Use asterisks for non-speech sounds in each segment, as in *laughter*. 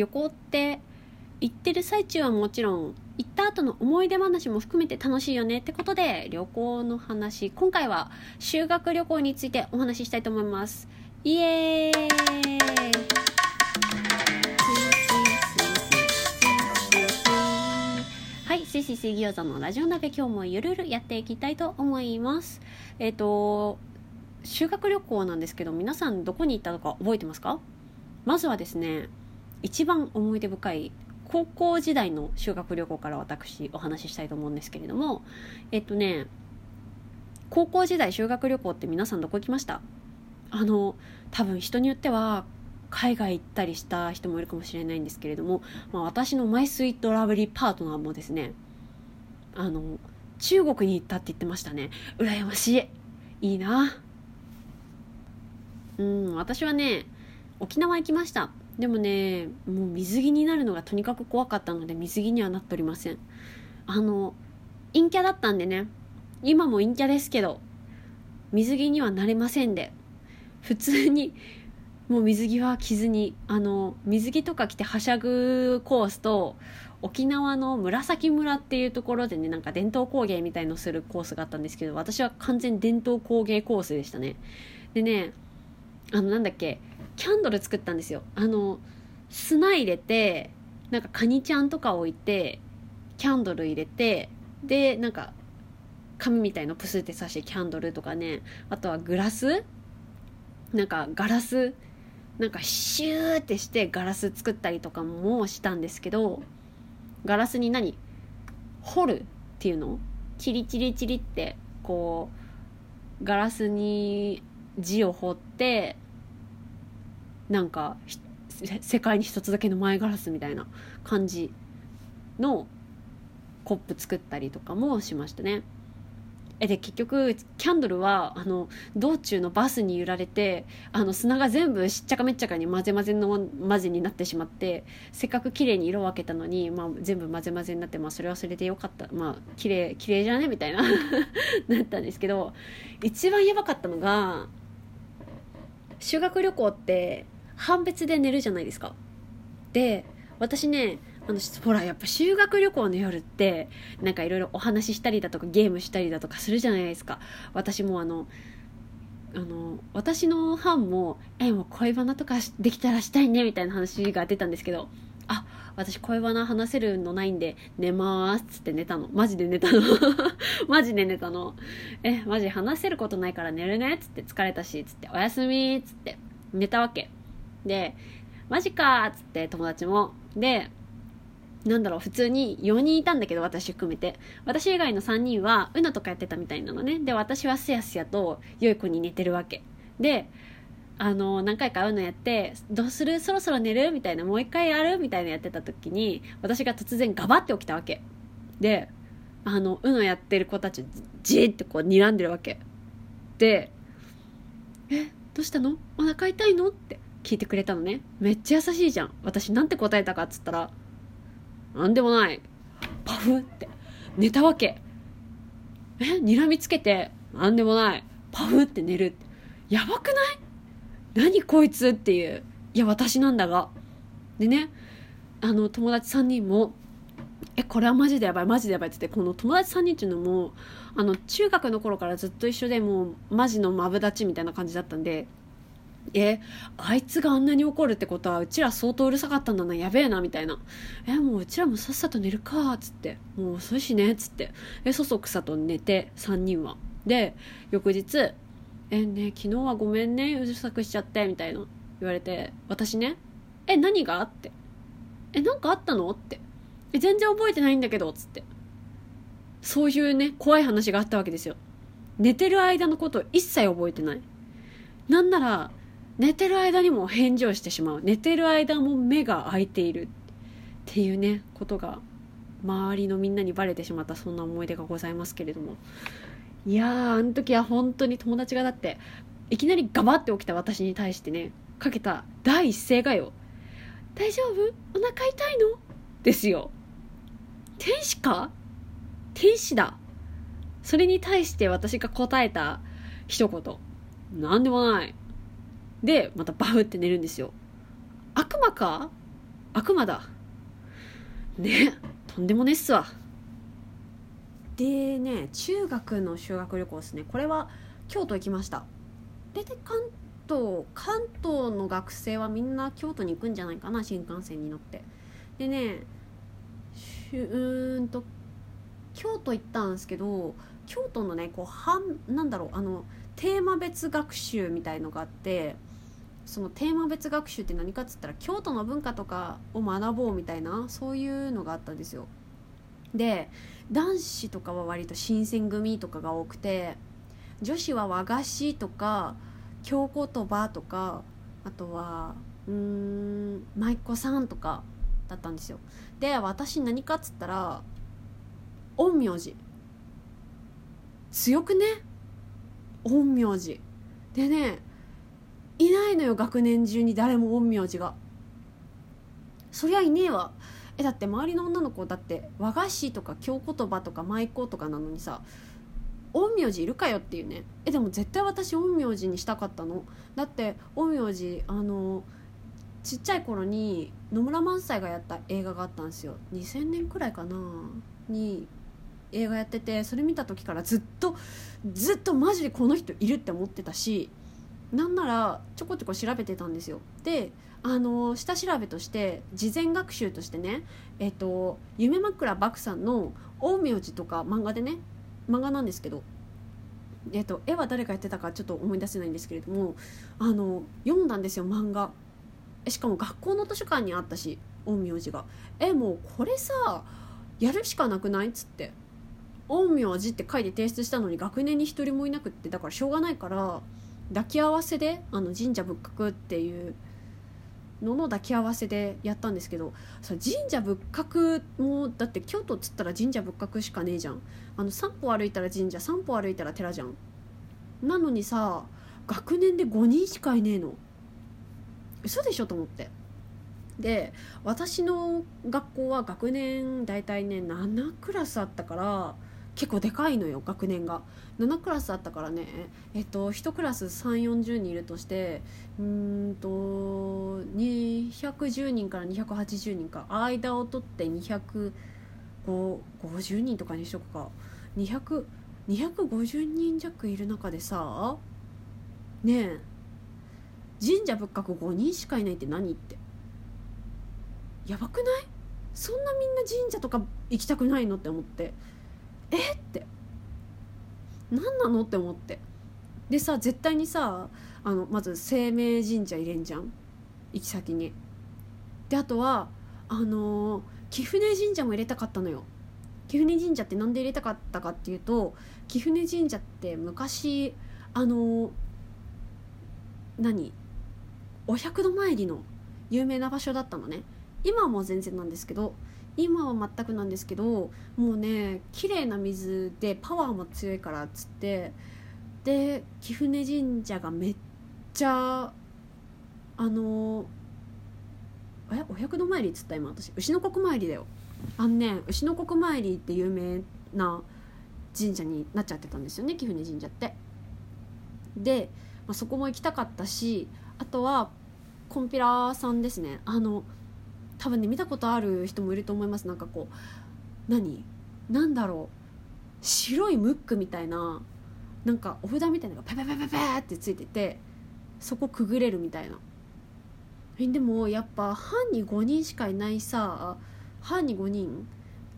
旅行って行ってる最中はもちろん行った後の思い出話も含めて楽しいよねってことで旅行の話今回は修学旅行についてお話ししたいと思います。イエーイ。はい、すいすい水餃子のラジオ鍋今日もゆるゆるやっていきたいと思います。えっ、と修学旅行なんですけど皆さんどこに行ったのか覚えてますか？まずはですね一番思い出深い高校時代の修学旅行から私お話ししたいと思うんですけれどもえっとね高校時代修学旅行って皆さんどこ行きました？あの多分人によっては海外行ったりした人もいるかもしれないんですけれども、まあ、私のマイスイートラブリーパートナーもですねあの中国に行ったって言ってましたね。羨ましい。いいな。うん私はね沖縄行きました。でもねもう水着になるのがとにかく怖かったので水着にはなっておりません。あの陰キャだったんでね。今も陰キャですけど水着にはなれませんで。普通にもう水着は着ずにあの水着とか着てはしゃぐコースと沖縄の紫村っていうところでねなんか伝統工芸みたいのするコースがあったんですけど私は完全伝統工芸コースでしたね。でねあのなんだっけキャンドル作ったんですよ。あの砂入れてなんかカニちゃんとか置いてキャンドル入れてでなんか紙みたいのプスって刺してキャンドルとかね。あとはグラスなんかガラスなんかシューってしてガラス作ったりとかもしたんですけどガラスに何？掘るっていうの？チリチリチリってこうガラスに字を彫ってなんか世界に一つだけの前ガラスみたいな感じのコップ作ったりとかもしましたね。えで結局キャンドルはあの道中のバスに揺られてあの砂が全部しっちゃかめっちゃかに混ぜ混ぜの混ぜになってしまってせっかく綺麗に色を分けたのに、まあ、全部混ぜ混ぜになって、まあ、それはそれでよかったまあ綺麗綺麗じゃねみたいな *laughs* なったんですけど一番やばかったのが修学旅行って判別で寝るじゃないですか。で私ねあのほらやっぱ修学旅行の夜ってなんかいろいろお話ししたりだとかゲームしたりだとかするじゃないですか。私もあのあの私の班も「えもう恋バナとかできたらしたいね」みたいな話が出たんですけど「あ私恋バナ話せるのないんで寝ます」っつって寝たの。マジで寝たの。*laughs* マジで寝たの。えマジ話せることないから寝るねっつって疲れたしっつって「おやすみ」っつって寝たわけ。でマジかっつって友達も。でなんだろう普通に4人いたんだけど私含めて。私以外の3人は UNO とかやってたみたいなのね。で私はすやすやと良い子に寝てるわけ。であの何回か UNO やって「どうする？そろそろ寝る?」みたいな「もう一回やる?」みたいなやってた時に私が突然ガバって起きたわけ。であの UNO やってる子たちじーってこう睨んでるわけ。で「え？どうしたの？お腹痛いの?」って。聞いてくれたのね。めっちゃ優しいじゃん。私なんて答えたかっつったらなんでもない。パフって。寝たわけ。え？睨みつけてなんでもない。パフって寝るやばくない？何こいつっていう。いや私なんだが。でねあの友達3人もえこれはマジでやばいマジでやばいって言ってこの友達3人っていうのもあの中学の頃からずっと一緒でもうマジのマブダチみたいな感じだったんでえあいつがあんなに怒るってことはうちら相当うるさかったんだなやべえなみたいな。えもううちらもさっさと寝るかっつって。もう遅いしねっつって。えそそくさと寝て3人は。で翌日えね昨日はごめんねうるさくしちゃってみたいな言われて私ねえ何が？って。え何かあったの？って。え全然覚えてないんだけどっつって。そういうね怖い話があったわけですよ。寝てる間のこと一切覚えてない。なんなら寝てる間にも返事をしてしまう。寝てる間も目が開いている。っていうねことが周りのみんなにバレてしまったそんな思い出がございますけれども。いやーあの時は本当に友達がだっていきなりガバって起きた私に対してねかけた第一声がよ「大丈夫？お腹痛いの?」ですよ。天使か？天使だ。それに対して私が答えた一言「なんでもない」でまたバフって寝るんですよ。悪魔か？悪魔だ。ねとんでもねっすわ。でね中学の修学旅行ですね。これは京都行きました。でで関東関東の学生はみんな京都に行くんじゃないかな新幹線に乗って。でねうーんと京都行ったんですけど京都のねこうはんなんだろうあのテーマ別学習みたいのがあってそのテーマ別学習って何かっつったら京都の文化とかを学ぼうみたいなそういうのがあったんですよ。で男子とかは割と新選組とかが多くて女子は和菓子とか京言葉とかあとはうーん舞妓さんとかだったんですよ。で私何かっつったら陰陽師。強くね？陰陽師。でねいないのよ学年中に誰も陰陽師が。そりゃいねえわ。えだって周りの女の子だって和菓子とか京言葉とか舞妓とかなのにさ陰陽師いるかよっていうね。えでも絶対私陰陽師にしたかったの？だって陰陽師あのちっちゃい頃に野村萬斎がやった映画があったんですよ。2000年くらいかな？に映画やっててそれ見た時からずっとずっとマジでこの人いるって思ってたしなんならちょこちょこ調べてたんですよ。であの下調べとして事前学習としてねえっ、と夢枕漠さんの「陰陽師」とか漫画でね漫画なんですけどえっと、絵は誰がやってたかちょっと思い出せないんですけれどもあの読んだんですよ漫画。しかも学校の図書館にあったし陰陽師が。えもうこれさやるしかなくない？っつって。陰陽師って書いて提出したのに学年に一人もいなくってだからしょうがないから抱き合わせであの神社仏閣っていうのの抱き合わせでやったんですけどそ神社仏閣もだって京都っつったら神社仏閣しかねえじゃん。あの3歩歩いたら神社3歩歩いたら寺じゃん。なのにさ学年で5人しかいねえの。嘘でしょと思って。で私の学校は学年大体ね7クラスあったから結構でかいのよ学年が。7クラスあったからね。えっと1クラス3 4 0人いるとしてうんと210人から280人か。間を取って250人とかにしとくか。200 250人弱いる中でさねえ神社仏閣5人しかいないって何って。やばくない？そんなみんな神社とか行きたくないのって思って。え？って。何なの？って思って。でさ絶対にさあのまず生命神社入れんじゃん。行き先に。であとはあの、貴船神社も入れたかったのよ。貴船神社って何で入れたかったかっていうと貴船神社って昔あの、何？お百度参りの有名な場所だったのね。今はもう全然なんですけど今は全くなんですけどもうね綺麗な水でパワーも強いからっつってで貴船神社がめっちゃあのえお百度参りっつった今私。牛の国参りだよ。あんね牛の国参りって有名な神社になっちゃってたんですよね貴船神社って。で、まあ、そこも行きたかったしあとはコンピラさんですね。あの多分ね見たことある人もいると思います。なんかこう何？なんだろう？白いムックみたいななんかお札みたいなのがペペペペペってついててそこくぐれるみたいな。でもやっぱ班に5人しかいないさ班に5人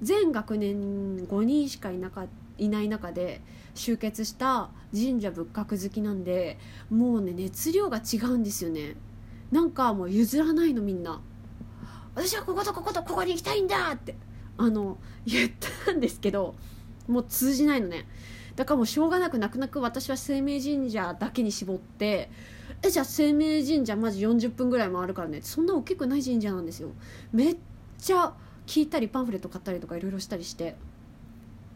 全学年5人しかいなかいない中で集結した神社仏閣好きなんでもうね熱量が違うんですよね。なんかもう譲らないのみんな。私はこことこことここに行きたいんだってあの言ったんですけどもう通じないのね。だからもうしょうがなく泣く泣く私は生命神社だけに絞ってえじゃあ生命神社マジ40分ぐらい回るからね。そんな大きくない神社なんですよ。めっちゃ聞いたりパンフレット買ったりとかいろいろしたりして。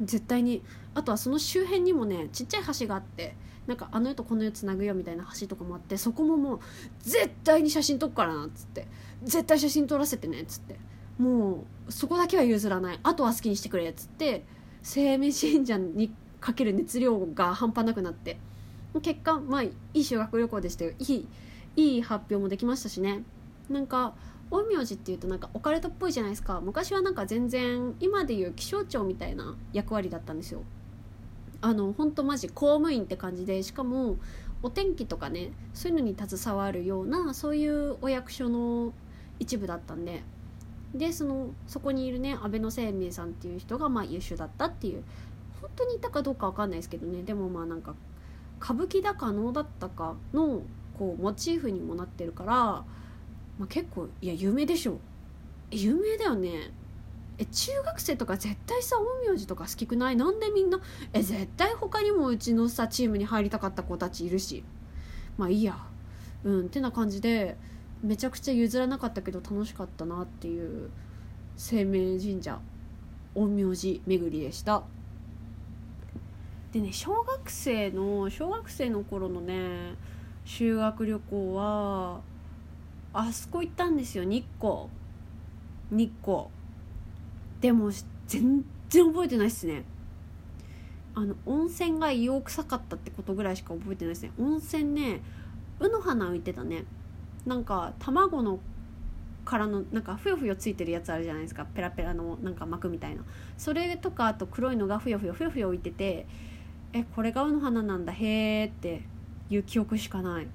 絶対に。あとはその周辺にもねちっちゃい橋があってなんかあの世とこの世つなぐよみたいな橋とかもあってそこももう絶対に写真撮っからなっつって絶対写真撮らせてねっつってもうそこだけは譲らない。あとは好きにしてくれっつって生命信者にかける熱量が半端なくなって結果まあいい修学旅行でしたよ。いいいい発表もできましたしね。なんか陰陽師っていうとなんかオカルトっぽいじゃないですか。昔はなんか全然今でいう気象庁みたいな役割だったんですよ。あのほんとマジ公務員って感じでしかもお天気とかねそういうのに携わるようなそういうお役所の一部だったんで。でそのそこにいるね安倍の生命さんっていう人がまあ優秀だったっていう。本当にいたかどうかわかんないですけどね。でもまあなんか歌舞伎だか能だったかのこうモチーフにもなってるから、まあ、結構いや有名でしょ。有名だよね。え中学生とか絶対さ陰陽師とか好きくない？なんでみんな？え絶対他にもうちのさチームに入りたかった子たちいるし。まあいいや。うんってな感じでめちゃくちゃ譲らなかったけど楽しかったなっていう生命神社陰陽師巡りでした。でね小学生の小学生の頃のね修学旅行はあそこ行ったんですよ日光。日光。でも全然覚えてないっすね。あの温泉が硫黄臭かったってことぐらいしか覚えてないですね。温泉ね卯の花浮いてたね。なんか卵の殻のなんかふよふよついてるやつあるじゃないですか。ペラペラのなんか膜みたいな。それとかあと黒いのがふよふよふよふよ浮いててえこれが卯の花なんだへーっていう記憶しかない。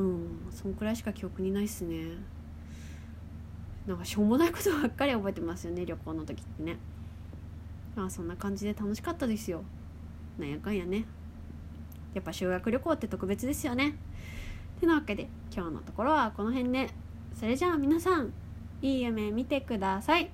うんそんくらいしか記憶にないっすね。なんかしょうもないことばっかり覚えてますよね旅行の時ってね。まあそんな感じで楽しかったですよ。なんやかんやね。やっぱ修学旅行って特別ですよね。てなわけで今日のところはこの辺で。それじゃあ皆さんいい夢見てください。